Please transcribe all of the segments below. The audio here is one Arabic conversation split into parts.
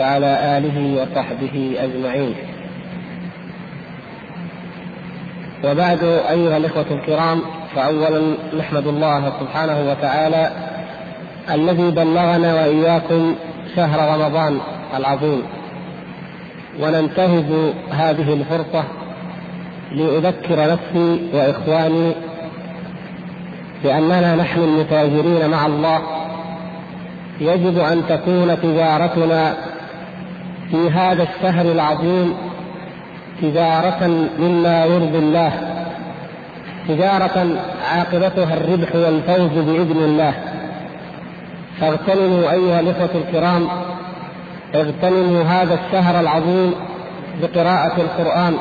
وعلى آله وصحبه أجمعين. وبعد أيها الإخوة الكرام فأولا نحمد الله سبحانه وتعالى الذي بلغنا وإياكم شهر رمضان العظيم. وننتهز هذه الفرصة لأذكر نفسي وإخواني بأننا نحن المتاجرين مع الله. يجب أن تكون تجارتنا في هذا الشهر العظيم تجارة مما يرضي الله تجارة عاقبتها الربح والفوز بإذن الله. فاغتنموا أيها الإخوة الكرام اغتنموا هذا الشهر العظيم بقراءة القرآن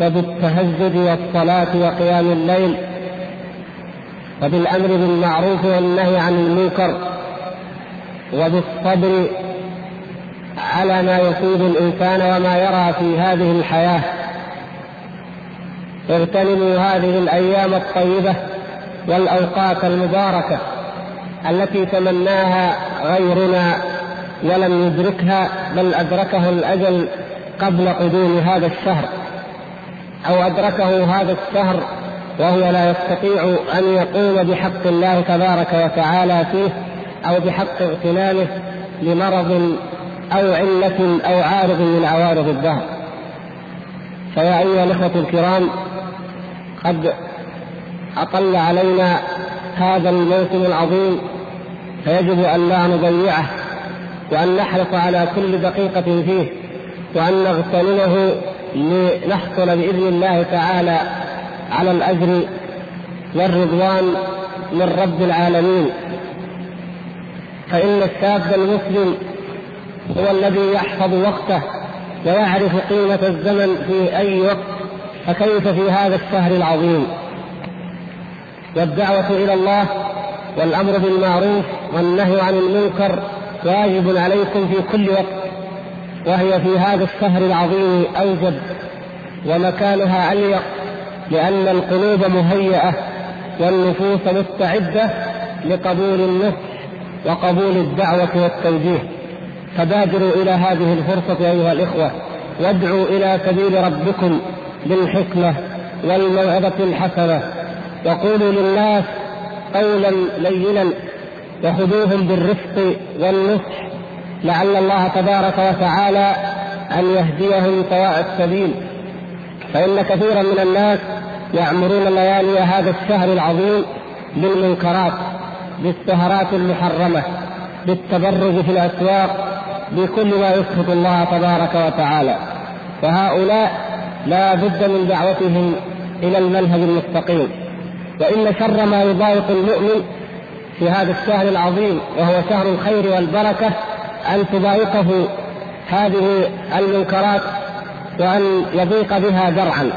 وبالتهجد والصلاة وقيام الليل وبالأمر بالمعروف والنهي عن المنكر وبالصبر على ما يصيب الإنسان وما يرى في هذه الحياة. اغتنموا هذه الأيام الطيبة والأوقات المباركة التي تمناها غيرنا ولم يدركها بل أدركه الأجل قبل قدوم هذا الشهر. أو أدركه هذا الشهر وهو لا يستطيع أن يقوم بحق الله تبارك وتعالى فيه أو بحق اغتنامه لمرض أو علة أو عارض من عوارض الدهر. فيا أيها الإخوة الكرام قد أطل علينا هذا الموسم العظيم فيجب أن لا نضيعه وأن نحرص على كل دقيقة فيه وأن نغتنمه لنحصل بإذن الله تعالى على الأجر والرضوان من رب العالمين. فإن الشاب المسلم هو الذي يحفظ وقته ويعرف قيمة الزمن في أي وقت فكيف في هذا الشهر العظيم؟ والدعوة إلى الله والأمر بالمعروف والنهي عن المنكر واجب عليكم في كل وقت وهي في هذا الشهر العظيم أوجب ومكانها أليق لأن القلوب مهيئة والنفوس مستعدة لقبول النصح وقبول الدعوة والتوجيه. فبادروا إلى هذه الفرصة أيها الإخوة وادعوا إلى سبيل ربكم بالحكمة والموعظة الحسنة. وقولوا للناس قولا لينا وخذوهم بالرفق والنصح. لعل الله تبارك وتعالى أن يهديهم سواء السبيل. فإن كثيرا من الناس يعمرون ليالي هذا الشهر العظيم بالمنكرات بالسهرات المحرمة بالتبرج في الأسواق بكل ما يسخط الله تبارك وتعالى. فهؤلاء لا بد من دعوتهم إلى المنهج المستقيم. وإن شر ما يضايق المؤمن في هذا الشهر العظيم وهو شهر الخير والبركة أن تضايقه هذه المنكرات وأن يضيق بها درعا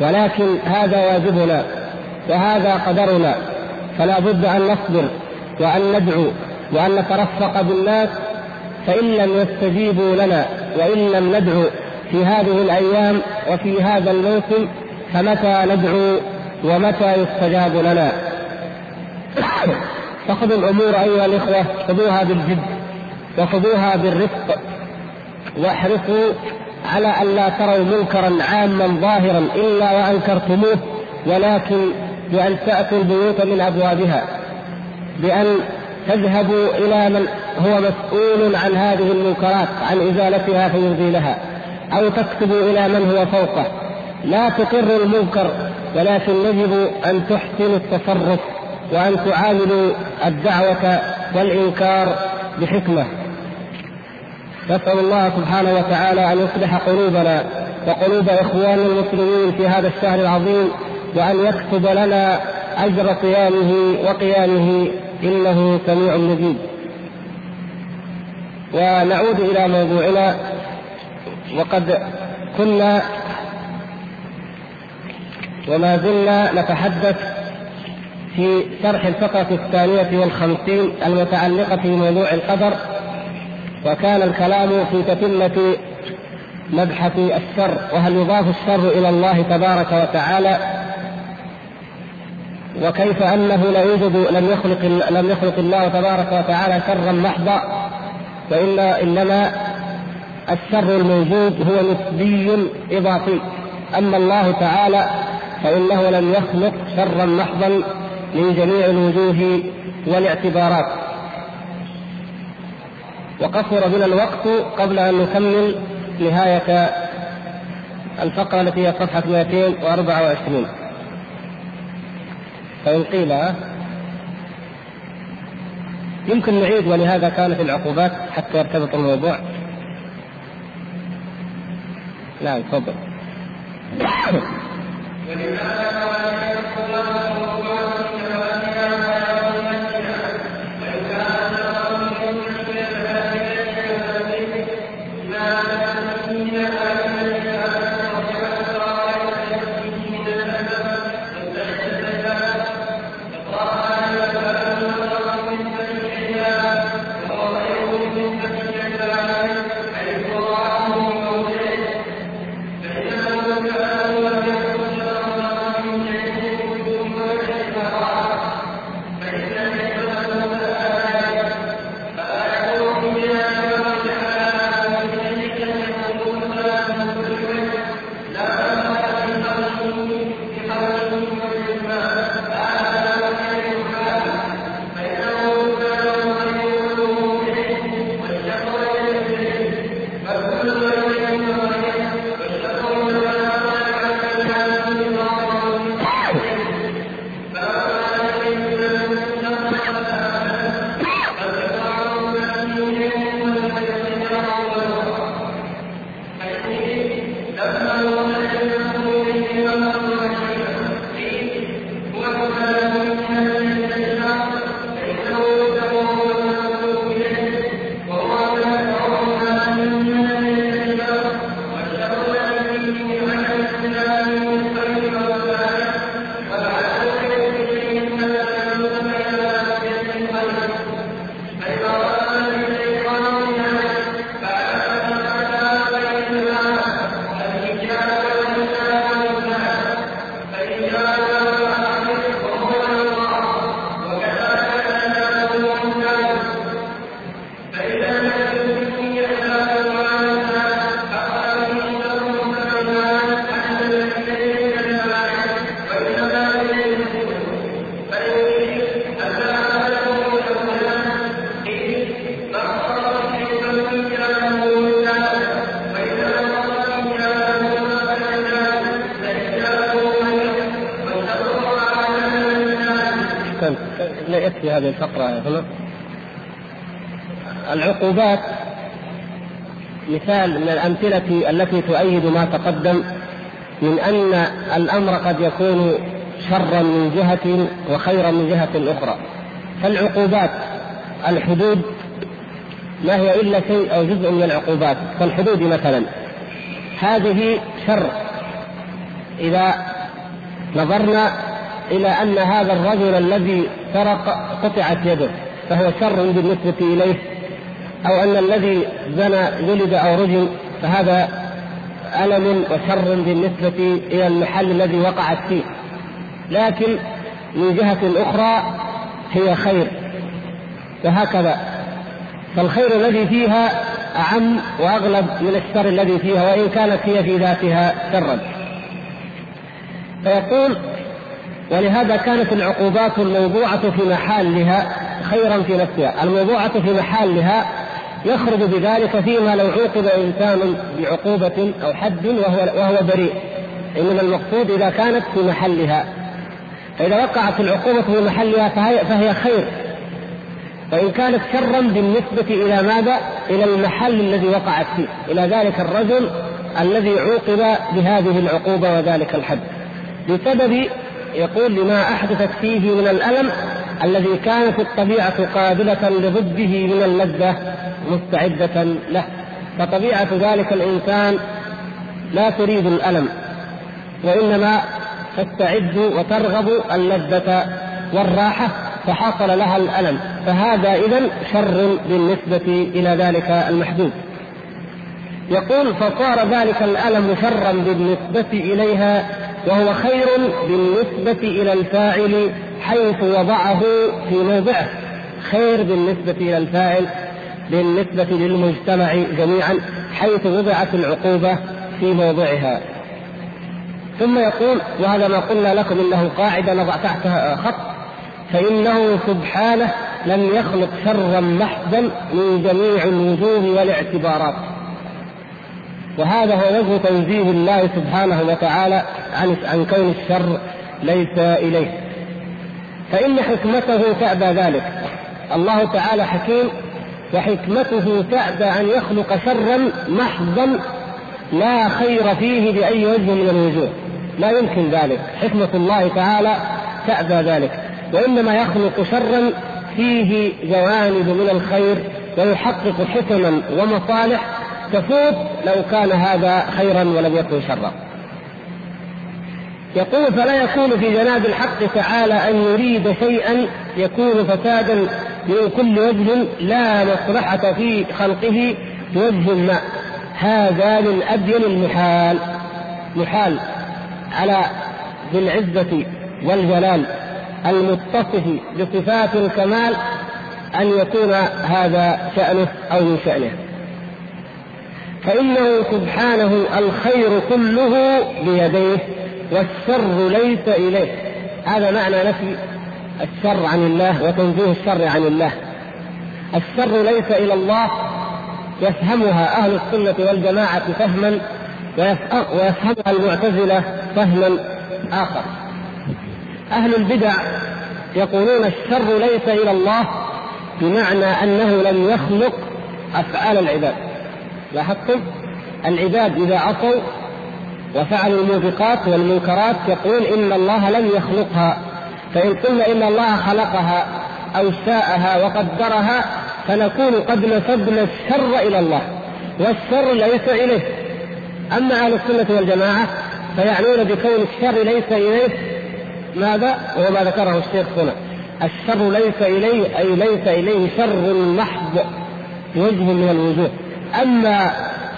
ولكن هذا واجبنا وهذا قدرنا. فلا بد أن نصبر وأن ندعو وأن نترفق بالناس فإن لم يستجيبوا لنا وإن لم ندعو في هذه الأيام وفي هذا الموسم فمتى ندعو ومتى يستجاب لنا؟ فخذوا الأمور أيها الإخوة خذوها بالجد وخذوها بالرفق واحرصوا على أن لا تروا منكرا عاما ظاهرا إلا وأنكرتموه ولكن بأن تأتوا البيوت من أبوابها بأن تذهبوا إلى من هو مسؤول عن هذه المنكرات عن إزالتها فيزيلها أو تكتبوا إلى من هو فوقه. لا تقروا المنكر ولكن يجب أن تحسنوا التصرف وأن تعاملوا الدعوة والإنكار بحكمة. نسأل الله سبحانه وتعالى أن يصلح قلوبنا وقلوب إخواننا المسلمين في هذا الشهر العظيم وأن يكتب لنا أجر صيامه وقيامه إنه سميع مجيب. ونعود إلى موضوعنا. وقد كنا وما زلنا نتحدث في شرح الفقرة الثانية والخمسين المتعلقة في موضوع القدر وكان الكلام في تتمة مبحث الشر وهل يضاف الشر إلى الله تبارك وتعالى؟ وكيف أنه لا يوجد لم يخلق لم يخلق الله تبارك وتعالى شرا محضا؟ وإن إنما الشر الموجود هو نسبي إضافي. أما الله تعالى فإنه لم يخلق شرا محضا من جميع الوجوه والاعتبارات. وقصر بنا الوقت قبل أن نكمل نهاية الفقرة التي هي صفحة 224 فإن قيل يمكن نعيد ولهذا كانت العقوبات حتى يرتبط الموضوع. لا تفضل. في هذه الفقرة هنا العقوبات مثال من الأمثلة التي تؤيد ما تقدم من أن الأمر قد يكون شرا من جهة وخيرا من جهة أخرى. فالعقوبات الحدود ما هي إلا شيء أو جزء من العقوبات. كالحدود مثلا. هذه شر. إذا نظرنا إلى أن هذا الرجل الذي سرق قطعت يده فهو شر بالنسبة إليه. أو أن الذي زنى جلد أو رجم فهذا ألم وشر بالنسبة إلى المحل الذي وقعت فيه. لكن من جهة أخرى هي خير. وهكذا فالخير الذي فيها أعم وأغلب من الشر الذي فيها وإن كانت هي في ذاتها شرا. فيقول ولهذا كانت العقوبات الموضوعة في محلها خيرا في نفسها، الموضوعة في محلها يخرج بذلك فيما لو عوقب إنسان بعقوبة أو حد وهو وهو بريء. إنما المقصود إذا كانت في محلها. فإذا وقعت العقوبة في محلها فهي, فهي خير. وان كانت شرا بالنسبة إلى ماذا؟ إلى المحل الذي وقعت فيه، إلى ذلك الرجل الذي عوقب بهذه العقوبة وذلك الحد. بسبب يقول لما أحدثت فيه من الألم الذي كانت الطبيعة قابلة لضده من اللذة مستعدة له. فطبيعة ذلك الإنسان لا تريد الألم وإنما تستعد وترغب اللذة والراحة فحصل لها الألم. فهذا إذا شر بالنسبة إلى ذلك المحبوب يقول فصار ذلك الألم شرا بالنسبة إليها وهو خير بالنسبة إلى الفاعل حيث وضعه في موضعه. خير بالنسبة إلى الفاعل بالنسبة للمجتمع جميعا حيث وضعت العقوبة في موضعها. ثم يقول وهذا ما قلنا لكم إنه قاعدة نضع تحتها خط فإنه سبحانه لم يخلق شرا محضا من جميع الوجوه والاعتبارات. وهذا هو وجه تنزيه الله سبحانه وتعالى عن عن كون الشر ليس إليه. فإن حكمته تأبى ذلك. الله تعالى حكيم وحكمته تأبى أن يخلق شرا محضا لا خير فيه بأي وجه من الوجوه. لا يمكن ذلك. حكمة الله تعالى تأبى ذلك. وإنما يخلق شرا فيه جوانب من الخير ويحقق حكما ومصالح تفوت لو كان هذا خيرا ولم يكن شرا. يقول فلا يكون في جناب الحق تعالى أن يريد شيئا يكون فسادا من كل وجه لا مصلحة في خلقه بوجه ما. هذا من ابين المحال. محال على ذي العزة والجلال المتصف بصفات الكمال أن يكون هذا شأنه أو من شأنه. فإنه سبحانه الخير كله بيديه والشر ليس إليه. هذا معنى نفي الشر عن الله وتنزيه الشر عن الله. الشر ليس إلى الله يفهمها أهل السنة والجماعة فهما ويفهمها المعتزلة فهما آخر. أهل البدع يقولون الشر ليس إلى الله بمعنى أنه لم يخلق أفعال العباد. لاحظتم؟ العباد إذا عصوا وفعلوا الموبقات والمنكرات يقول إن الله لم يخلقها فإن قلنا إن الله خلقها أو شاءها وقدرها فنكون قد نسبنا الشر إلى الله والشر ليس إليه. أما أهل السنة والجماعة فيعنون بكون الشر ليس إليه ماذا؟ وهو ما ذكره الشيخ هنا. الشر ليس إليه أي ليس إليه شر محض وجه من الوجوه. أما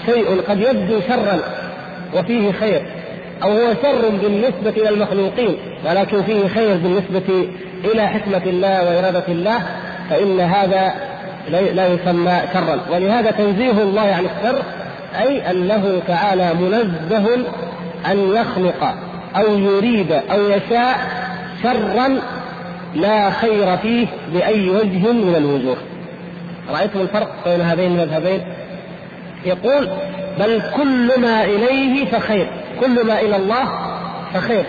شيء قد يبدو شرا وفيه خير أو هو شر بالنسبة إلى المخلوقين ولكن فيه خير بالنسبة إلى حكمة الله وإرادة الله فإن هذا لا يسمى شرا. ولهذا تنزيه الله عن الشر أي أنه تعالى منزه أن يخلق أو يريد أو يشاء شرا لا خير فيه بأي وجه من الوجوه. رأيتم الفرق بين هذين المذهبين؟ يقول بل كل ما إليه فخير كل ما إلى الله فخير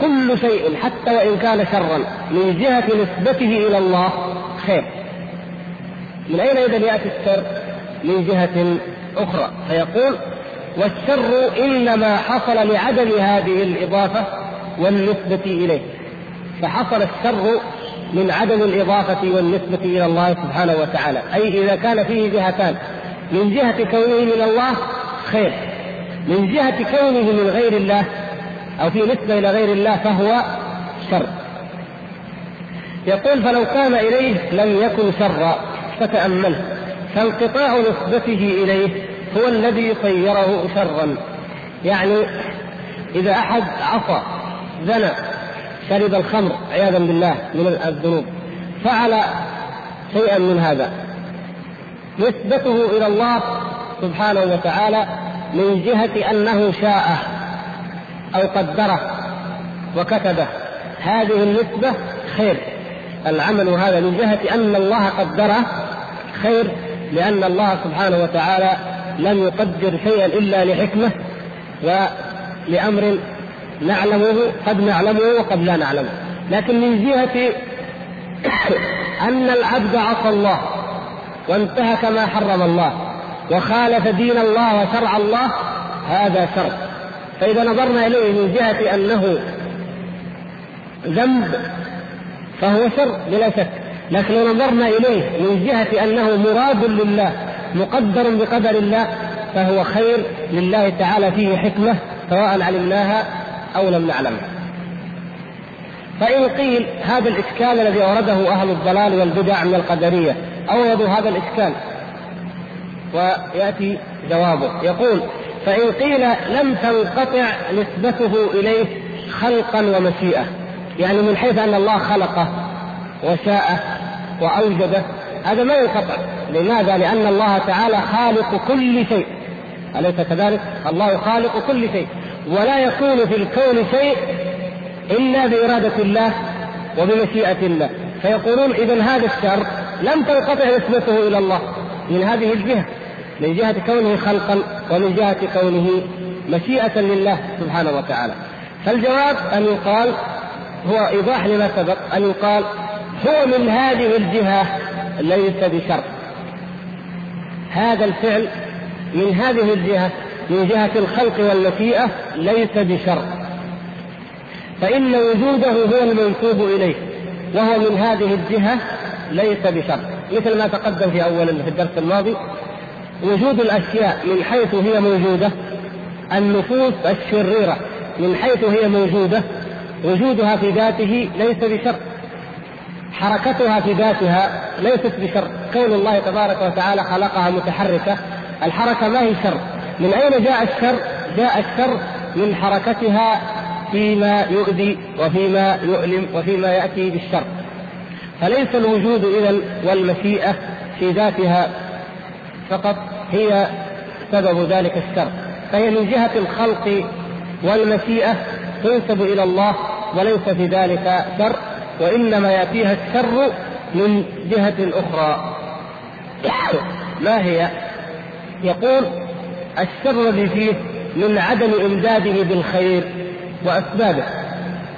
كل شيء حتى وإن كان شرا من جهة نسبته إلى الله خير. من أين إذا يأتي الشر؟ من جهة أخرى. فيقول والشر إنما حصل لعدم هذه الإضافة والنسبة إليه. فحصل الشر من عدم الإضافة والنسبة إلى الله سبحانه وتعالى. أي إذا كان فيه جهتان من جهة كونه من الله خير. من جهة كونه من غير الله أو في نسبة إلى غير الله فهو شر. يقول فلو كان إليه لم يكن شرا. فتأمله فانقطاع نسبته إليه هو الذي صيره شرا. يعني إذا أحد عصى زنى شرب الخمر عياذا بالله من الذنوب فعل شيئا من هذا. نسبته إلى الله سبحانه وتعالى من جهة أنه شاءه أو قدره وكتبه. هذه النسبة خير. العمل هذا من جهة أن الله قدره خير لأن الله سبحانه وتعالى لم يقدر شيئا إلا لحكمة ولأمر نعلمه قد نعلمه وقد لا نعلمه. لكن من جهة أن العبد عصى الله. وانتهك ما حرم الله وخالف دين الله وشرع الله هذا شر فإذا نظرنا إليه من جهة أنه ذنب فهو شر بلا شك لكن لو نظرنا إليه من جهة أنه مراد لله مقدر بقدر الله فهو خير لله تعالى فيه حكمة سواء علمناها أو لم نعلمها. فإن قيل هذا الإشكال الذي أورده أهل الضلال والبدع من القدرية أوردوا هذا الإشكال. ويأتي جوابه. يقول فإن قيل لم تنقطع نسبته إليه خلقا ومشيئة يعني من حيث أن الله خلقه وشاءه وأوجده هذا ما ينقطع. لماذا؟ لأن الله تعالى خالق كل شيء. أليس كذلك؟ الله خالق كل شيء. ولا يكون في الكون شيء إلا بإرادة الله وبمشيئة الله. فيقولون إذا هذا الشر لم تنقطع نسبته إلى الله من هذه الجهة من جهة كونه خلقا ومن جهة كونه مشيئة لله سبحانه وتعالى. فالجواب أن يقال هو إيضاح لما سبق أن يقال هو من هذه الجهة ليس بشر هذا الفعل من هذه الجهة من جهة الخلق والمشيئة ليس بشر فإن وجوده هو المنسوب إليه وهو من هذه الجهة ليس بشر مثل ما تقدم في أول في الدرس الماضي وجود الأشياء من حيث هي موجودة النفوس الشريرة من حيث هي موجودة وجودها في ذاته ليس بشر حركتها في ذاتها ليست بشر كون الله تبارك وتعالى خلقها متحركة. الحركة ما هي شر من أين جاء الشر؟ جاء الشر من حركتها فيما يؤذي وفيما يؤلم وفيما يأتي بالشر. فليس الوجود إذا والمشيئة في ذاتها فقط هي سبب ذلك الشر. فهي من جهة الخلق والمشيئة تنسب إلى الله وليس في ذلك شر وإنما يأتيها الشر من جهة أخرى. ما هي؟ يقول الشر الذي فيه من عدم إمداده بالخير وأسبابه.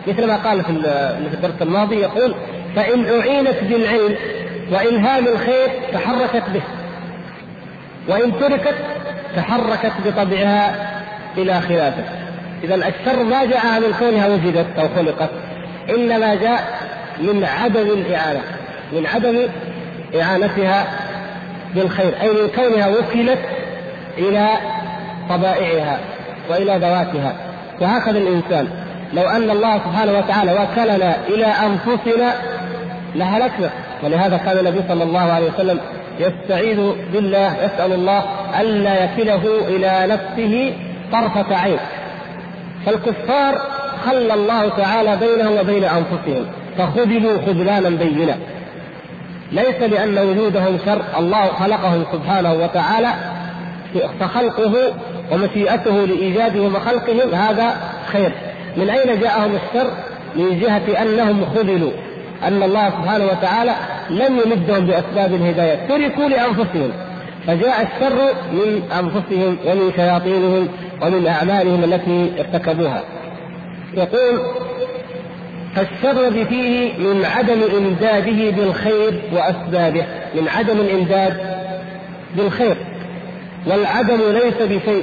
مثل ما قال في الدرس الماضي يقول فإن أعينت بالعلم وإلهام الخير تحركت به وإن تركت تحركت بطبعها إلى خلافه. إذا الشر ما جاء من كونها وجدت أو خلقت إنما جاء من عدم الإعانة من عدم إعانتها بالخير أي من كونها وكلت إلى طبائعها وإلى ذواتها. وهكذا الإنسان لو أن الله سبحانه وتعالى وكلنا إلى أنفسنا لهلكنا ولهذا كان النبي صلى الله عليه وسلم يستعيذ بالله يسأل الله ألا يكله إلى نفسه طرفة عين. فالكفار خلى الله تعالى بينهم وبين أنفسهم فخذلوا خذلانا بينا. ليس لأن وجودهم شر الله خلقهم سبحانه وتعالى فخلقه ومشيئته لإيجادهم وخلقهم هذا خير. من أين جاءهم الشر؟ من جهة أنهم خذلوا. أن الله سبحانه وتعالى لم يمدهم بأسباب الهداية. تركوا لأنفسهم. فجاء الشر من أنفسهم ومن شياطينهم ومن أعمالهم التي ارتكبوها. يقول فالشر الذي فيه من عدم إمداده بالخير وأسبابه. من عدم الإمداد بالخير. والعدم ليس بشيء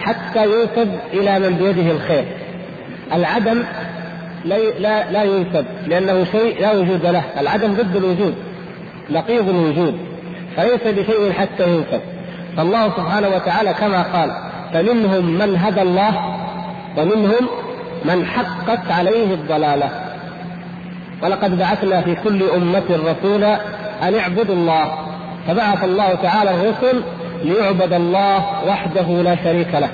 حتى ينسب إلى من بيده الخير. العدم لا لا, لا ينسب لأنه شيء لا وجود له العدم ضد الوجود نقيض الوجود فليس بشيء حتى ينسب. فالله سبحانه وتعالى كما قال فمنهم من هدى الله ومنهم من حقت عليه الضلالة. ولقد بعثنا في كل أمة رسولا أن اعبدوا الله فبعث الله تعالى الرسل ليعبد الله وحده لا شريك له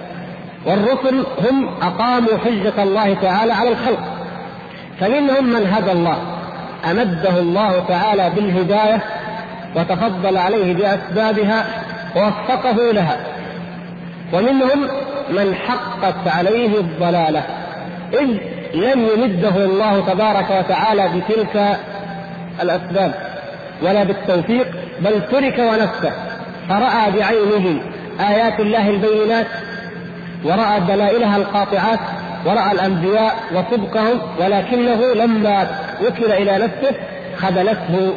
والرسل هم أقاموا حجة الله تعالى على الخلق. فمنهم من هدى الله أمده الله تعالى بالهداية وتفضل عليه بأسبابها ووفقه لها. ومنهم من حقت عليه الضلالة إذ لم يمده الله تبارك وتعالى بتلك الأسباب ولا بالتوفيق بل ترك ونفسه. فرأى بعينه آيات الله البينات ورأى دلائلها القاطعات ورأى الأنبياء وصدقهم ولكنه لما وكل إلى نفسه خذلته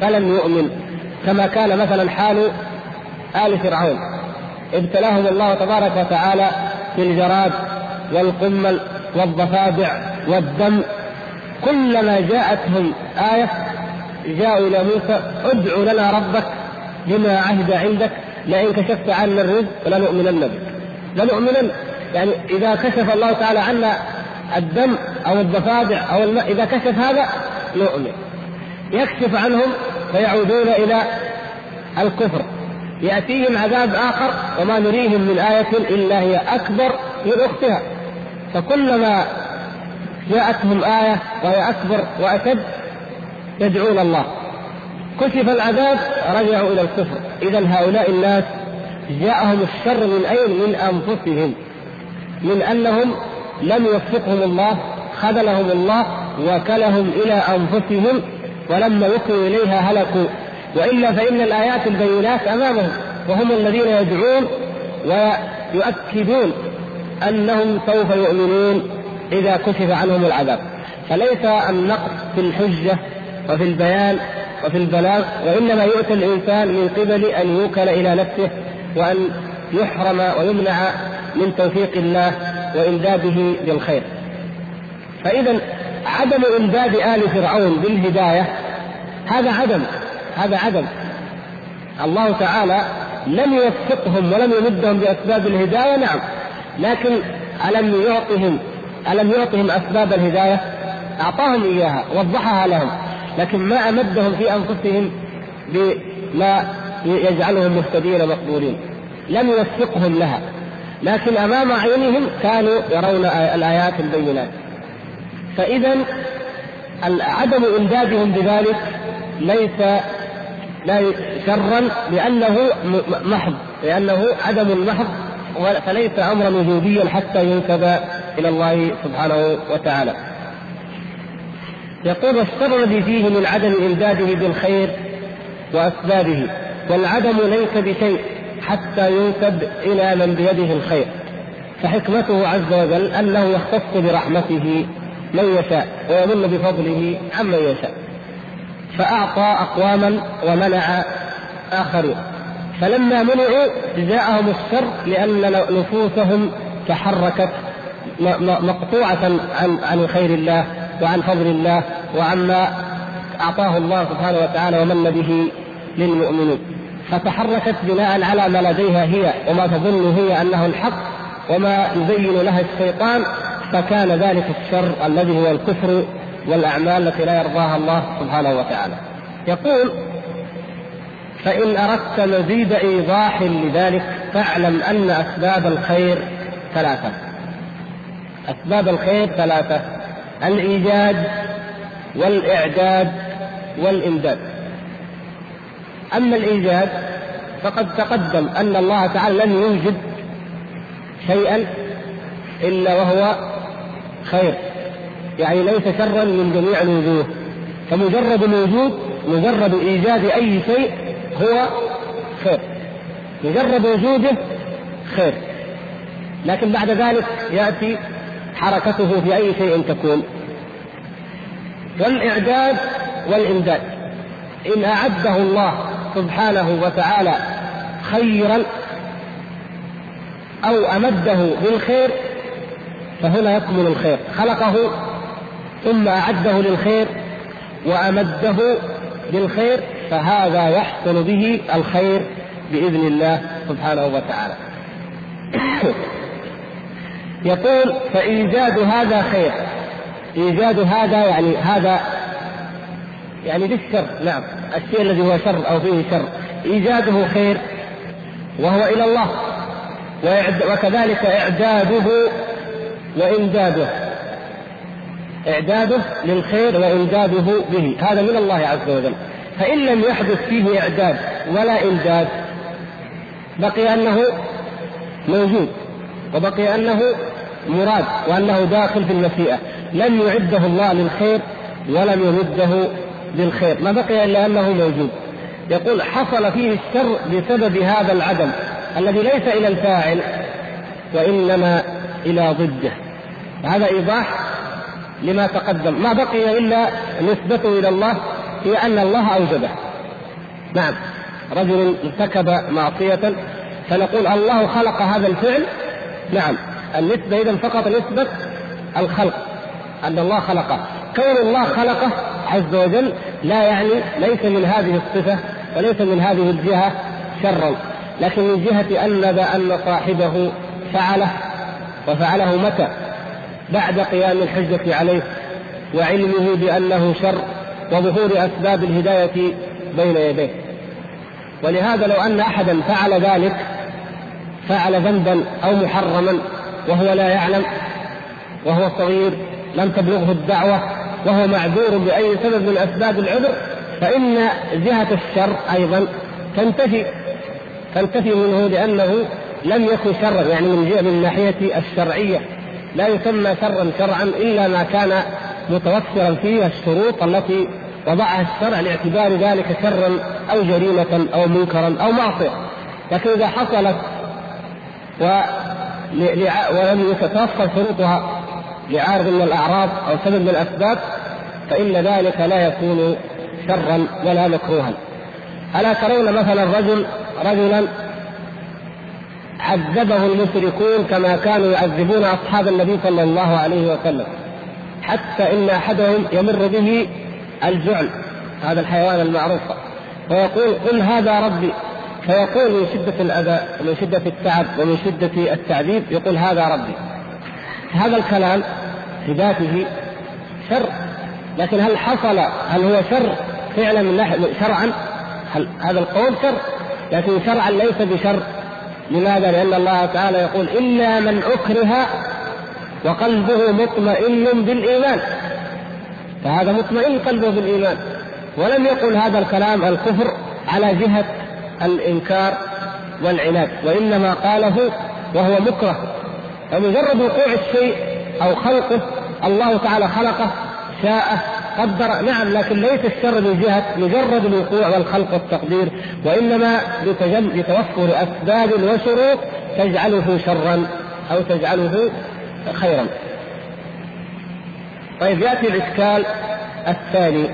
فلم يؤمن. كما كان مثلا حال آل فرعون. ابتلاهم الله تبارك وتعالى بالجراد والقمل والضفادع والدم. كلما جاءتهم آية جاءوا إلى موسى ادع لنا ربك بما عهد عندك لئن كشفت عنا الرزق لنؤمنن بك. لنؤمنن. يعني إذا كشف الله تعالى عنا الدم أو الضفادع أو الماء إذا كشف هذا نؤمن. يكشف عنهم فيعودون إلى الكفر. يأتيهم عذاب آخر وما نريهم من آية إلا هي أكبر من أختها. فكلما جاءتهم آية وهي أكبر وأشد يدعون الله. كشف العذاب رجعوا إلى الكفر. إذا هؤلاء الناس جاءهم الشر من أين؟ من أنفسهم. من أنهم لم يوفقهم الله خذلهم الله وكلهم إلى أنفسهم ولما وكلوا إليها هلكوا. وإلا فإن الآيات البينات أمامهم وهم الذين يدعون ويؤكدون أنهم سوف يؤمنون إذا كشف عنهم العذاب. فليس النقص في الحجة وفي البيان وفي البلاغ وإنما يؤتى الإنسان من قبل أن يوكل إلى نفسه وأن يحرم ويمنع من توفيق الله وإمداده بالخير. فإذا عدم إمداد آل فرعون بالهداية هذا عدم هذا عدم. الله تعالى لم يوفقهم ولم يمدهم بأسباب الهداية نعم. لكن ألم يعطهم ألم يعطهم أسباب الهداية؟ أعطاهم إياها وضحها لهم. لكن ما أمدهم في أنفسهم بما يجعلهم مهتدين مقبولين لم يوفقهم لها. لكن أمام أعينهم كانوا يرون الآيات البينات. فإذا عدم إمدادهم بذلك ليس لا شرا لأنه محض لأنه عدم محض فليس أمرا وجوديا حتى ينسب إلى الله سبحانه وتعالى. يقول الشر الذي فيه من عدم إمداده بالخير وأسبابه والعدم ليس بشيء. حتى ينسب إلى من بيده الخير. فحكمته عز وجل أنه يختص برحمته من يشاء ويمن بفضله عمن يشاء. فأعطى أقواما ومنع آخرين. فلما منعوا جاءهم الشر لأن نفوسهم تحركت مقطوعة عن عن خير الله وعن فضل الله وعما أعطاه الله سبحانه وتعالى ومن به للمؤمنين. فتحركت بناء على ما لديها هي وما تظن هي أنه الحق وما يزين لها الشيطان فكان ذلك الشر الذي هو الكفر والأعمال التي لا يرضاها الله سبحانه وتعالى. يقول فإن أردت مزيد إيضاح لذلك فاعلم أن أسباب الخير ثلاثة. أسباب الخير ثلاثة الإيجاد والإعداد والإمداد. أما الإيجاد فقد تقدم أن الله تعالى لم يوجد شيئا إلا وهو خير. يعني ليس شرا من جميع الوجوه. فمجرد الوجود مجرد إيجاد أي شيء هو خير. مجرد وجوده خير. لكن بعد ذلك يأتي حركته في أي شيء تكون. والإعداد والإمداد. إن أعده الله سبحانه وتعالى خيرا أو أمده بالخير فهنا يكمل الخير. خلقه ثم أعده للخير وأمده بالخير فهذا يحصل به الخير بإذن الله سبحانه وتعالى. يقول فإيجاد هذا خير. إيجاد هذا يعني هذا يعني للشر نعم. الشيء الذي هو شر أو فيه شر. إيجاده خير وهو إلى الله. وكذلك إعداده وإمداده. إعداده للخير وإمداده به. هذا من الله عز وجل. فإن لم يحدث فيه إعداد ولا إمداد بقي أنه موجود وبقي أنه مراد وأنه داخل في المشيئة. لم يعده الله للخير ولم يمده للخير ما بقي إلا أنه موجود. يقول حصل فيه الشر بسبب هذا العدم الذي ليس إلى الفاعل وإنما إلى ضده. هذا إيضاح لما تقدم. ما بقي إلا نسبته إلى الله هي أن الله أوجده. نعم رجل ارتكب معصية فنقول الله خلق هذا الفعل. نعم النسبة إذا فقط نسبة الخلق أن الله خلقه. فكون الله خلقه عز وجل لا يعني ليس من هذه الصفة وليس من هذه الجهة شرا لكن من جهة أن أن صاحبه فعله وفعله متى؟ بعد قيام الحجة عليه وعلمه بأنه شر وظهور أسباب الهداية بين يديه. ولهذا لو أن أحدا فعل ذلك فعل ذنبا أو محرما وهو لا يعلم وهو صغير لم تبلغه الدعوة وهو معذور بأي سبب من أسباب العذر فإن جهة الشر أيضا تنتفي تنتفي منه لأنه لم يكن شرا يعني من جهة من الناحية الشرعية. لا يسمى شرا شرعا إلا ما كان متوفرا فيه الشروط التي وضعها الشرع لاعتبار ذلك شرا أو جريمة أو منكرا أو معصية. لكن إذا حصلت ولم يتتوفر شروطها لعارض من الأعراض أو سبب من الأسباب فإن ذلك لا يكون شرا ولا مكروها. ألا ترون مثلا رجل رجلا عذبه المشركون كما كانوا يعذبون أصحاب النبي صلى الله عليه وسلم حتى إن أحدهم يمر به الجعل هذا الحيوان المعروف. ويقول قل هذا ربي. فيقول من شدة الأذى ومن شدة التعب ومن شدة التعذيب يقول هذا ربي. هذا الكلام في ذاته شر. لكن هل حصل هل هو شر فعلا من ناحية شرعا؟ هل هذا القول شر؟ لكن شرعا ليس بشر. لماذا؟ لأن الله تعالى يقول إلا من أكره وقلبه مطمئن بالإيمان. فهذا مطمئن قلبه بالإيمان. ولم يقل هذا الكلام الكفر على جهة الإنكار والعناد. وإنما قاله وهو مكره. فمجرد وقوع الشيء أو خلقه الله تعالى خلقه شاء قدر نعم لكن ليس الشر من جهة مجرد الوقوع والخلق والتقدير وإنما بتوفر أسباب وشروط تجعله شرا أو تجعله خيرا. طيب يأتي الإشكال الثاني.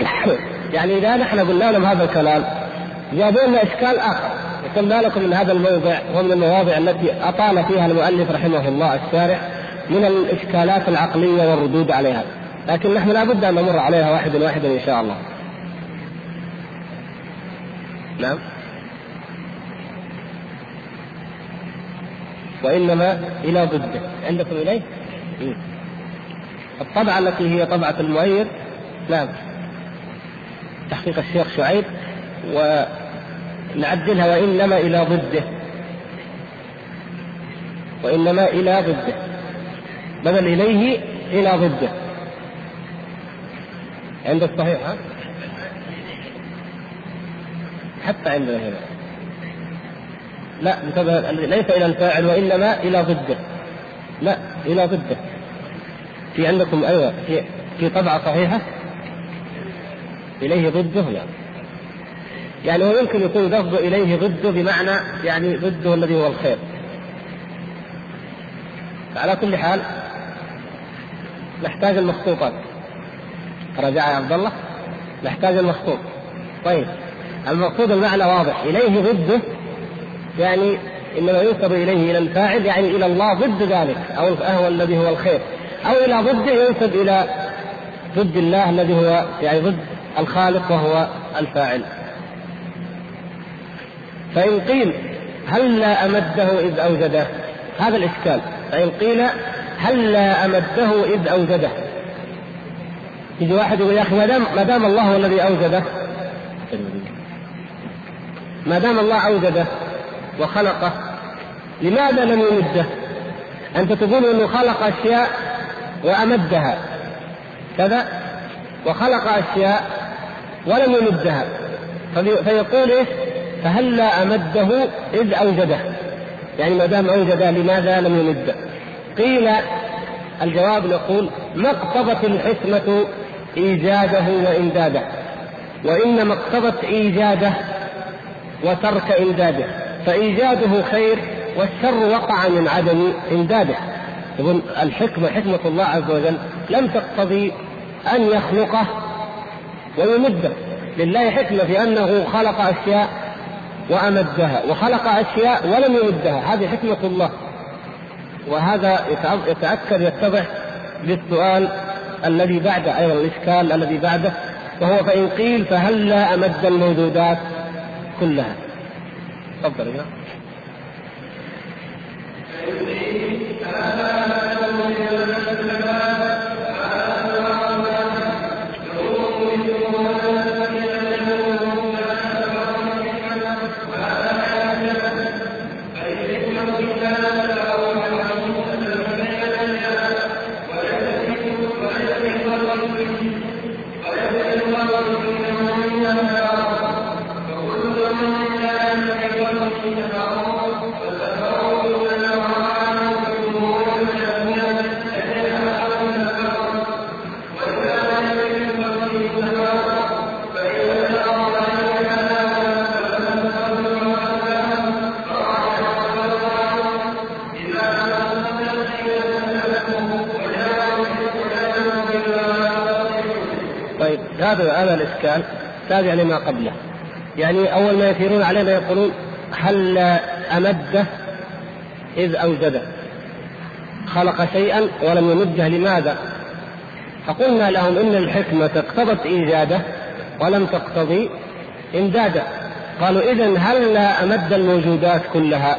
يعني إذا نحن قلنا لهم هذا الكلام جابوا لنا إشكال آخر. قلنا لكم ان هذا الموضع هو من المواضع التي أطال فيها المؤلف رحمه الله الشارع من الإشكالات العقلية والردود عليها. لكن نحن لابد أن نمر عليها واحدا واحدا إن شاء الله. نعم. وإنما إلى ضده عندكم إليه؟ الطبعة التي هي طبعة المؤيد. نعم. تحقيق الشيخ شعيب ونعدلها وإنما إلى ضده. وإنما إلى ضده. بدل إليه إلى ضده. عند الصحيح ها؟ حتى عندنا هنا لا ليس إلى الفاعل وإنما إلى ضده. لا إلى ضده. في عندكم أيوة في في طبعة صحيحة؟ إليه ضده يعني يعني هو يمكن يكون لفظ إليه ضده بمعنى يعني ضده الذي هو الخير. على كل حال نحتاج المخطوطات. رجع يا عبد الله. نحتاج المخطوط. طيب المقصود المعنى واضح. إليه ضده يعني إنما ينسب إليه إلى الفاعل يعني إلى الله ضد ذلك أو هو الذي هو الخير. أو إلى ضده ينسب إلى ضد الله الذي هو يعني ضد الخالق وهو الفاعل. فإن قيل هل لا أمده إذ أوجده؟ هذا الإشكال. فإن قيل هل لا أمده إذ أوجده؟ يجي واحد يقول يا أخي ما دام الله هو الذي أوجده. ما دام الله أوجده وخلقه لماذا لم يمده؟ أنت تقول أنه خلق أشياء وأمدها. كذا. وخلق أشياء ولم يمدها. فيقول إيش؟ فهلا أمده إذ أوجده؟ يعني ما دام أوجد لماذا لم يمد؟ قيل الجواب نقول ما اقتضت الحكمة إيجاده وإمداده. وإنما اقتضت إيجاده وترك إمداده. فإيجاده خير والشر وقع من عدم إمداده. يقول الحكمة حكمة الله عز وجل لم تقتضي أن يخلقه ويمده. لله حكمة في أنه خلق أشياء وأمدها وخلق أشياء ولم يمدها هذه حكمة الله. وهذا يتأكد يتضح بالسؤال الذي بعده أيضا الإشكال الذي بعده وهو فإن قيل فهل لا أمد الموجودات كلها؟ تفضل يا هذا تابع لما قبله يعني أول ما يثيرون علينا يقولون هل أمده إذ أوجده خلق شيئا ولم يمده لماذا؟ فقلنا لهم إن الحكمة اقتضت إيجاده ولم تقتضي إمداده قالوا اذا هل لا أمد الموجودات كلها؟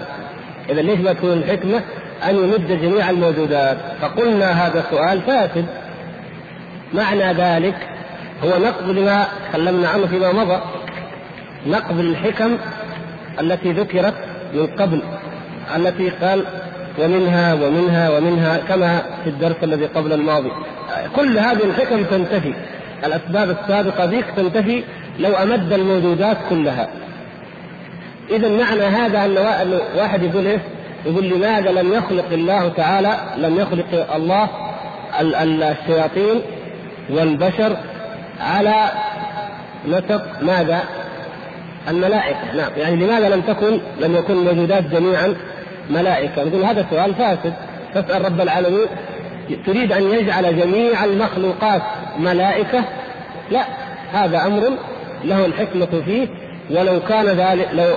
اذا ليش ما تكون الحكمة أن يمد جميع الموجودات؟ فقلنا هذا سؤال فاسد معنى ذلك هو نقض لما تكلمنا عنه فيما مضى نقض الحكم التي ذكرت من قبل التي قال ومنها ومنها ومنها كما في الدرس الذي قبل الماضي كل هذه الحكم تنتفي الأسباب السابقة ذيك تنتفي لو أمد الموجودات كلها اذا معنى هذا أن واحد يقول إيه؟ يقول لماذا لم يخلق الله تعالى لم يخلق الله الشياطين والبشر على نسق ماذا؟ الملائكة. نعم. يعني لماذا لم تكن لم يكن الموجودات جميعا ملائكة؟ نقول هذا سؤال فاسد. تسأل رب العالمين. تريد أن يجعل جميع المخلوقات ملائكة؟ لا. هذا أمر له الحكمة فيه. ولو كان ذلك لو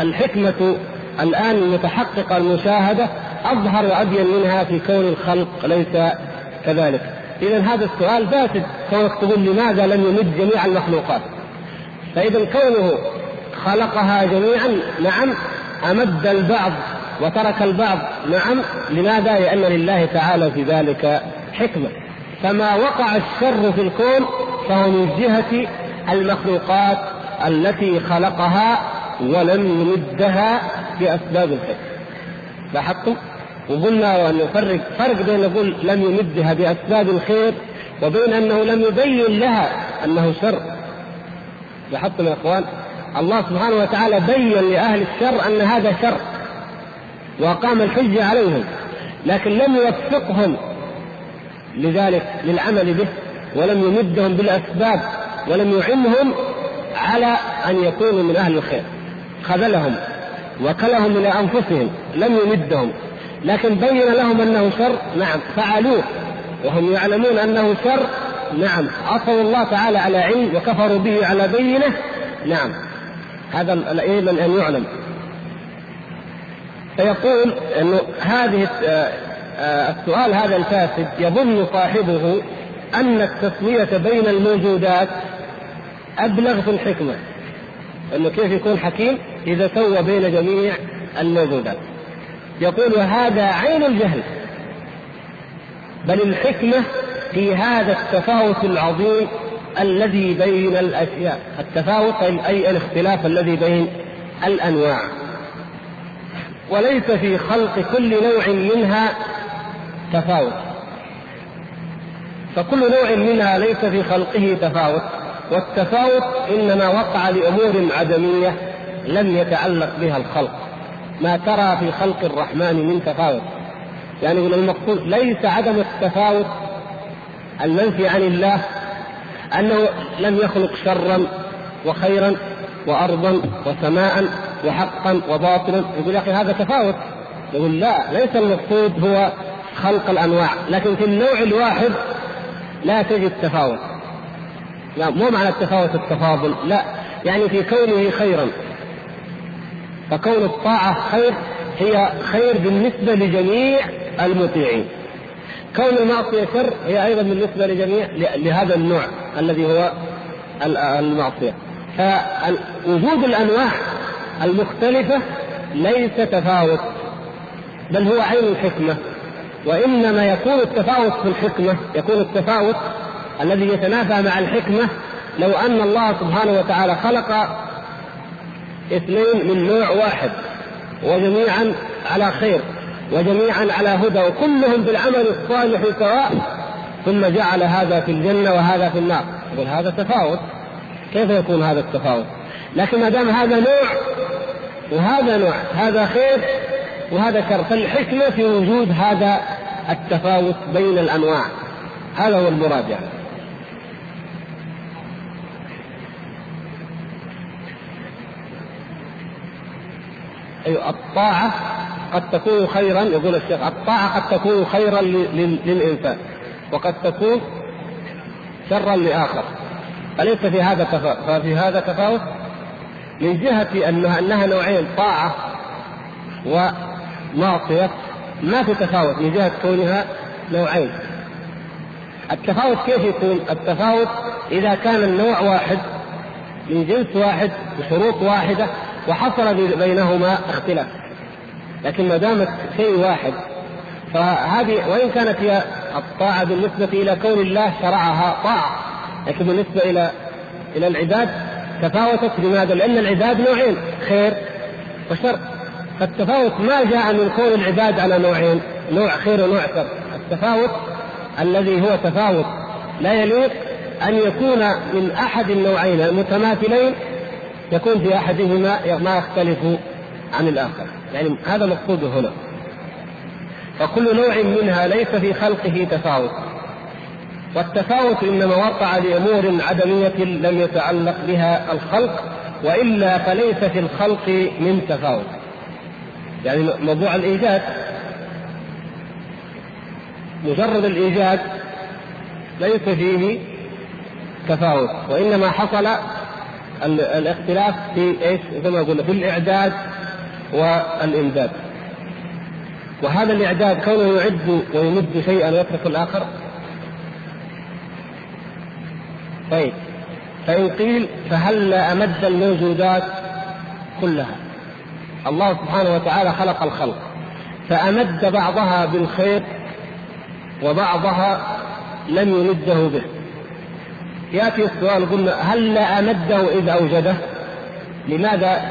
الحكمة الآن المتحققة المشاهدة أظهر وأبين منها في كون الخلق ليس كذلك. إذا هذا السؤال فاسد كونك تقول لماذا لم يمد جميع المخلوقات؟ فإذا كونه خلقها جميعا نعم. أمد البعض وترك البعض نعم. لماذا؟ لأن لله تعالى في ذلك حكمة. فما وقع الشر في الكون فهو من جهة المخلوقات التي خلقها ولم يمدها بأسباب الحكمة. لاحظتم؟ وقلنا أن نفرق فرق بين نقول لم يمدها بأسباب الخير وبين أنه لم يبين لها أنه شر. لاحظتم يا إخوان؟ الله سبحانه وتعالى بين لأهل الشر أن هذا شر وأقام الحجة عليهم لكن لم يوفقهم لذلك للعمل به ولم يمدهم بالأسباب ولم يعنهم على أن يكونوا من أهل الخير. خذلهم وكلهم إلى أنفسهم لم يمدهم. لكن بين لهم أنه شر؟ نعم. فعلوه. وهم يعلمون أنه شر؟ نعم. عصوا الله تعالى على علم وكفروا به على بينة؟ نعم. هذا أيضا أن يعلم. فيقول انه هذه آه، آه، السؤال هذا الفاسد. يظن صاحبه أن التسويه بين الموجودات أبلغ في الحكمة. أنه كيف يكون حكيم؟ إذا سوى بين جميع الموجودات. يقول وهذا عين الجهل. بل الحكمة في هذا التفاوت العظيم الذي بين الأشياء. التفاوت أي الاختلاف الذي بين الأنواع. وليس في خلق كل نوع منها تفاوت. فكل نوع منها ليس في خلقه تفاوت. والتفاوت إنما وقع لأمور عدمية لم يتعلق بها الخلق. ما ترى في خلق الرحمن من تفاوت. يعني من المقصود ليس عدم التفاوت المنفي عن الله أنه لم يخلق شرا وخيرا وأرضا وسماء وحقا وباطلا يقول يا أخي هذا تفاوت. يقول لا ليس المقصود هو خلق الأنواع لكن في النوع الواحد لا تجد تفاوت. لا مو معنى التفاوت التفاضل لا. يعني في كونه خيرا فكون الطاعة خير هي خير بالنسبة لجميع المطيعين. كون المعصية شر هي أيضا بالنسبة لجميع لهذا النوع الذي هو المعصية. فوجود الأنواع المختلفة ليس تفاوت بل هو عين الحكمة. وإنما يكون التفاوت في الحكمة يكون التفاوت الذي يتنافى مع الحكمة. لو أن الله سبحانه وتعالى خلق اثنين من نوع واحد وجميعا على خير وجميعا على هدى وكلهم بالعمل الصالح سواء ثم جعل هذا في الجنة وهذا في النار. يقول هذا تفاوت. كيف يكون هذا التفاوت؟ لكن ما دام هذا نوع وهذا نوع هذا خير وهذا شر فالحكمة في وجود هذا التفاوت بين الأنواع. هذا هو المراد يعني أيوة الطاعة قد تكون خيرا يقول الشيخ الطاعة قد تكون خيرا للإنسان وقد تكون شرا لآخر. أليس في هذا تفاوت ففي هذا تفاوت؟ من جهة أنها أنها نوعين طاعة ومعصية ما في تفاوت من جهة كونها نوعين. التفاوت كيف يكون؟ التفاوت إذا كان النوع واحد من جنس واحد بشروط واحدة وحصل بينهما اختلاف. لكن ما دامت شيء واحد فهذه وإن كانت هي الطاعة بالنسبة إلى كون الله شرعها طاعة لكن بالنسبة إلى إلى العباد تفاوتت لماذا؟ لأن العباد نوعين خير وشر. فالتفاوت ما جاء من كون العباد على نوعين نوع خير ونوع شر. التفاوت الذي هو تفاوت لا يليق أن يكون من أحد النوعين المتماثلين يكون في أحدهما ما يختلف عن الآخر. يعني هذا مقصوده هنا. فكل نوع منها ليس في خلقه تفاوت. والتفاوت إنما وقع لأمور عدمية لم يتعلق بها الخلق وإلا فليس في الخلق من تفاوت. يعني موضوع الإيجاد. مجرد الإيجاد ليس فيه تفاوت وإنما حصل الاختلاف في إيش؟ زي ما قلنا في الإعداد والإمداد. وهذا الإعداد كونه يعد ويمد شيئا ويترك الآخر. طيب فإن قيل فهل أمد الموجودات كلها الله سبحانه وتعالى خلق الخلق فأمد بعضها بالخير وبعضها لم يمده به يأتي السؤال قلنا هل أمده اذ أوجده؟ لماذا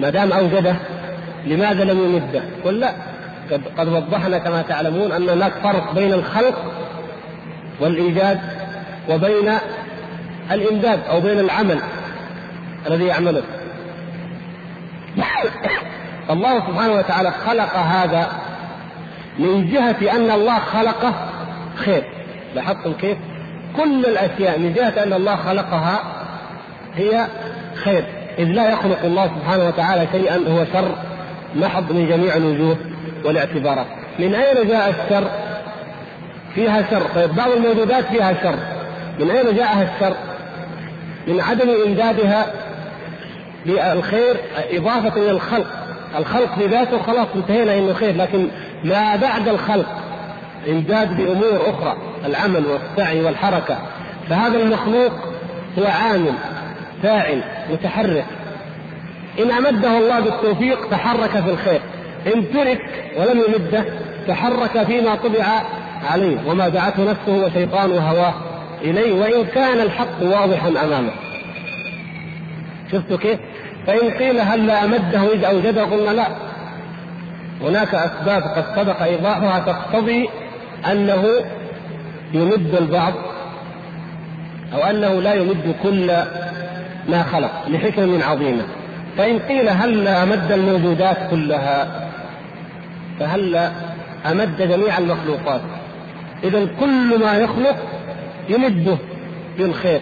ما دام أوجده لماذا لم يمده؟ قل لا قد, قد وضحنا كما تعلمون أن هناك فرق بين الخلق والإيجاد وبين الإمداد أو بين العمل الذي يعمله. الله سبحانه وتعالى خلق هذا من جهة أن الله خلقه خير لاحظتم كيف؟ كل الأشياء من جهة أن الله خلقها هي خير. إذ لا يخلق الله سبحانه وتعالى شيئا هو شر محض من جميع الوجوه والاعتبارات. من أين جاء الشر؟ فيها شر. طيب بعض الموجودات فيها شر. من أين جاءها الشر؟ من عدم إمدادها بالخير إضافة إلى الخلق. الخلق في ذاته خلاص انتهينا إنه خير لكن ما بعد الخلق؟ إمداد بأمور أخرى العمل والسعي والحركة. فهذا المخلوق هو عامل فاعل متحرك. إن أمده الله بالتوفيق تحرك في الخير. إن ترك ولم يمده تحرك فيما طبع عليه وما دعته نفسه وشيطان وهواه إليه. وإن كان الحق واضحا أمامه. شفتوا كيف؟ فإن قيل هل أمده إذ أوجده قلنا لا. هناك أسباب قد سبق إيضاحها تقتضي أنه يمد البعض أو أنه لا يمد كل ما خلق لحكم عظيمة فإن قيل هل أمد الموجودات كلها فهل أمد جميع المخلوقات؟ إذا كل ما يخلق يمده بالخير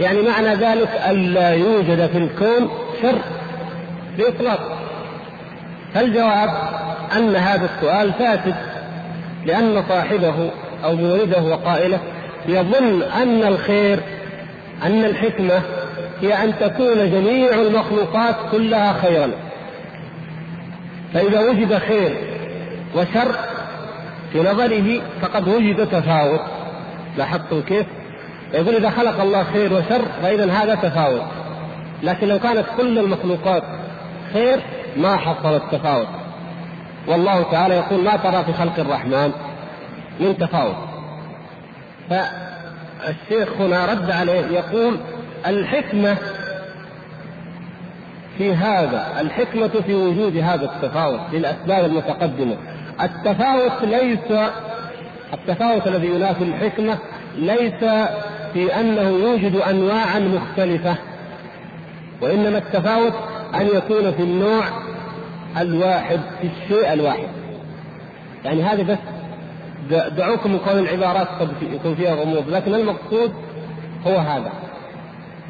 يعني معنى ذلك ألا يوجد في الكون شر بإطلاق. فالجواب أن هذا السؤال فاسد. لأن صاحبه أو مورده وقائله يظن أن الخير أن الحكمة هي أن تكون جميع المخلوقات كلها خيرا. فإذا وجد خير وشر في نظره فقد وجد تفاوت. لاحظتم كيف؟ يقول إذا خلق الله خير وشر فإذا هذا تفاوت. لكن لو كانت كل المخلوقات خير ما حصل التفاوت والله تعالى يقول ما ترى في خلق الرحمن من تفاوت. فالشيخ هنا رد عليه يقول الحكمة في هذا الحكمة في وجود هذا التفاوت للأسباب المتقدمة. التفاوت ليس التفاوت الذي ينافي الحكمة ليس في أنه يوجد أنواعا مختلفة وإنما التفاوت أن يكون في النوع الواحد في الشيء الواحد. يعني هذه بس دعوكم من العبارات قد يكون فيها غموض لكن المقصود هو هذا.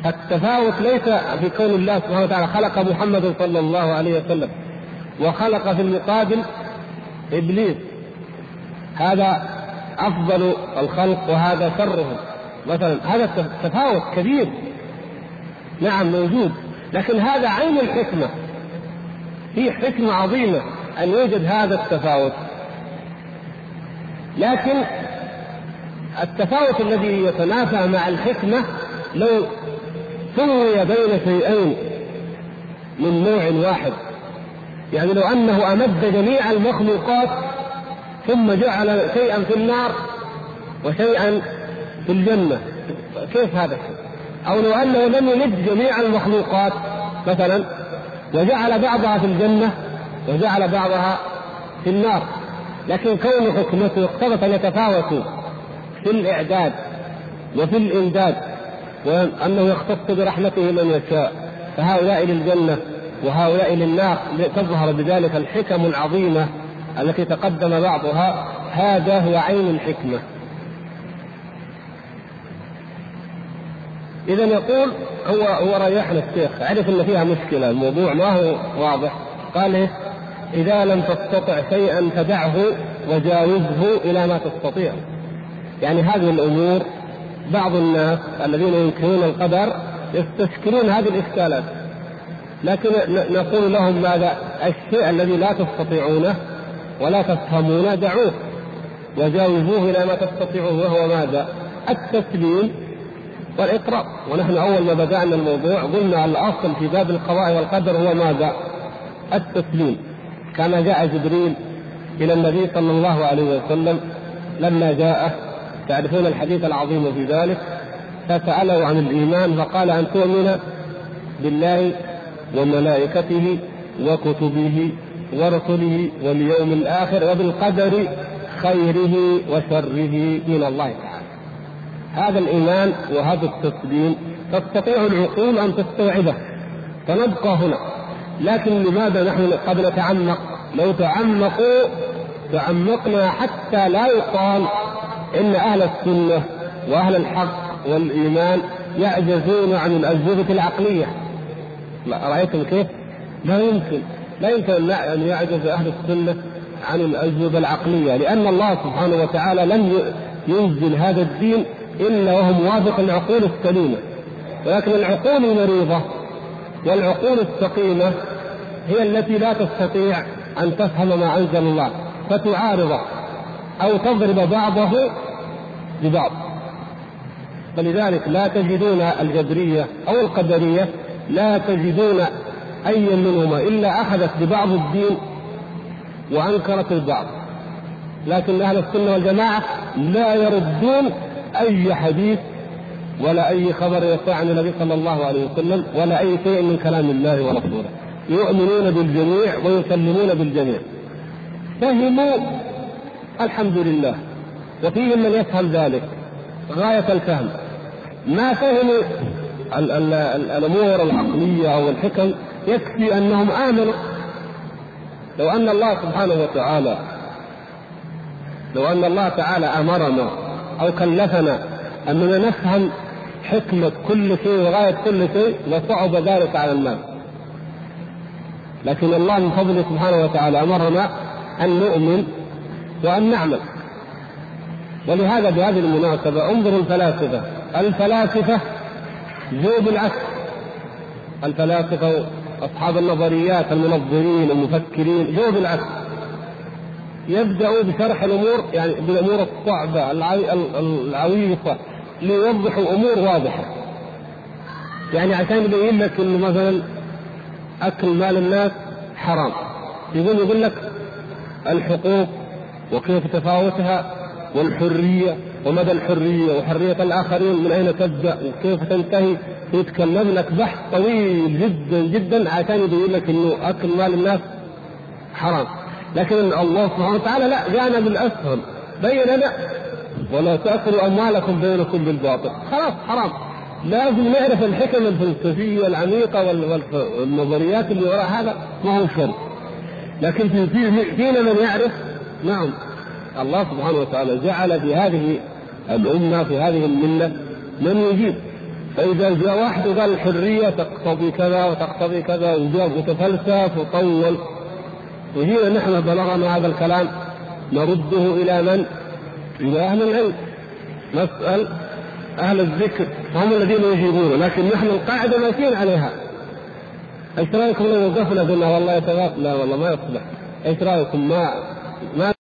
التفاوت ليس في كون الله سبحانه وتعالى خلق محمد صلى الله عليه وسلم وخلق في المقابل إبليس. هذا أفضل الخلق وهذا شرهم. مثلا هذا تفاوت كبير. نعم موجود. لكن هذا عين الحكمة. في حكمه عظيمه أن يوجد هذا التفاوت. لكن التفاوت الذي يتنافى مع الحكمة لو سوي بين شيئين من نوع واحد. يعني لو أنه أمد جميع المخلوقات ثم جعل شيئا في النار وشيئا في الجنة. كيف هذا؟ أو لو أنه لم يمد جميع المخلوقات مثلا وجعل بعضها في الجنة وجعل بعضها في النار. لكن كون حكمته اقتضت أن يتفاوتوا في الإعداد وفي الإمداد وأنه يختص برحمته من يشاء فهؤلاء للجنة وهؤلاء للنار تظهر بذلك الحكم العظيمة التي تقدم بعضها هذا هو عين الحكمة. إذا يقول هو هو ريحنا الشيخ عرف إن فيها مشكلة الموضوع ما هو واضح قال إيه؟ إذا لم تستطع شيئا فدعه وجاوزه إلى ما تستطيع يعني هذه الأمور بعض الناس الذين ينكرون القدر يستشكلون هذه الإشكالات لكن نقول لهم ماذا الشيء الذي لا تستطيعونه ولا تفهمونه دعوه وجاوزوه إلى ما تستطيعون وهو ماذا؟ التسليم والإقرار. ونحن أول ما بدأنا الموضوع قلنا الأصل في باب القضاء والقدر هو ماذا؟ التسليم. كما جاء جبريل إلى النبي صلى الله عليه وسلم لما جاءه. تعرفون الحديث العظيم في ذلك؟ فسأله عن الإيمان فقال أن تؤمن بالله وملائكته وكتبه ورسله واليوم الآخر وبالقدر خيره وشره من الله. تعالى هذا الإيمان وهذا التصديق تستطيع العقول أن تستوعبه فنبقى هنا. لكن لماذا نحن قد نتعمق؟ لو تعمقوا تعمقنا حتى لا يقال إن أهل السنة وأهل الحق والإيمان يعجزون عن الاجوبه العقلية. رأيتم كيف؟ لا يمكن لا يمكن أن يعجز أهل السنة عن الاجوبه العقلية لأن الله سبحانه وتعالى لم ينزل هذا الدين إلا وهو موافق العقول السليمة. ولكن العقول المريضة والعقول السقيمة هي التي لا تستطيع أن تفهم ما أنزل الله فتعارضه أو تضرب بعضه ببعض. فلذلك لا تجدون الجبرية أو القدرية لا تجدون أي منهما إلا أخذت ببعض الدين وأنكرت البعض. لكن أهل السنة والجماعة لا يردون أي حديث ولا أي خبر يطلع عن النبي صلى الله عليه وسلم ولا أي شيء من كلام الله ورسوله. يؤمنون بالجميع ويسلمون بالجميع. فهموا الحمد لله. وفيهم من يفهم ذلك. غاية الفهم. ما فهموا الأمور العقلية أو الحكم يكفي أنهم آمنوا. لو أن الله سبحانه وتعالى لو أن الله تعالى أمرنا أو كلفنا أننا نفهم حكمة كل شيء وغاية كل شيء لصعب ذلك على الناس. لكن الله من فضله سبحانه وتعالى أمرنا أن نؤمن وأن نعمل. ولهذا بهذه المناسبة انظروا الفلاسفة. الفلاسفة جو بالعكس الفلاسفة أصحاب النظريات المنظرين المفكرين جو بالعكس يبدأوا بشرح الأمور يعني بالأمور الصعبة العويصة ليوضحوا أمور واضحة. يعني عشان يبين لك إنه مثلا أكل مال الناس حرام. يقول يقول لك الحقوق وكيف تفاوتها والحرية ومدى الحرية وحرية الآخرين من أين تبدأ وكيف تنتهي. يتكلم لك بحث طويل جدا جدا عشان يبين لك إنه أكل مال الناس حرام. لكن الله سبحانه وتعالى لا جانا بالاسهل بين لا ولا تأكلوا أموالكم بينكم بالباطل. خلاص حرام. لازم نعرف الحكم الفلسفيه العميقه والنظريات اللي وراء هذا. ما هو شر. لكن في فينا من يعرف. نعم. الله سبحانه وتعالى جعل في هذه الأمة في هذه الملة من يجيب. فإذا جاء واحد وقال الحرية تقتضي كذا وتقتضي كذا وجاب وتفلسف وطول. وجينا نحن بلغنا هذا الكلام نرده إلى من؟ إلى أهل العلم. نسأل أهل الذكر. هم الذين يجيبون لكن نحن القاعدة ماشيين عليها. إيش رأيكم لو وقفنا؟ قلنا والله يتغاف لا والله ما يصلح. إيش رأيكم؟ ما ما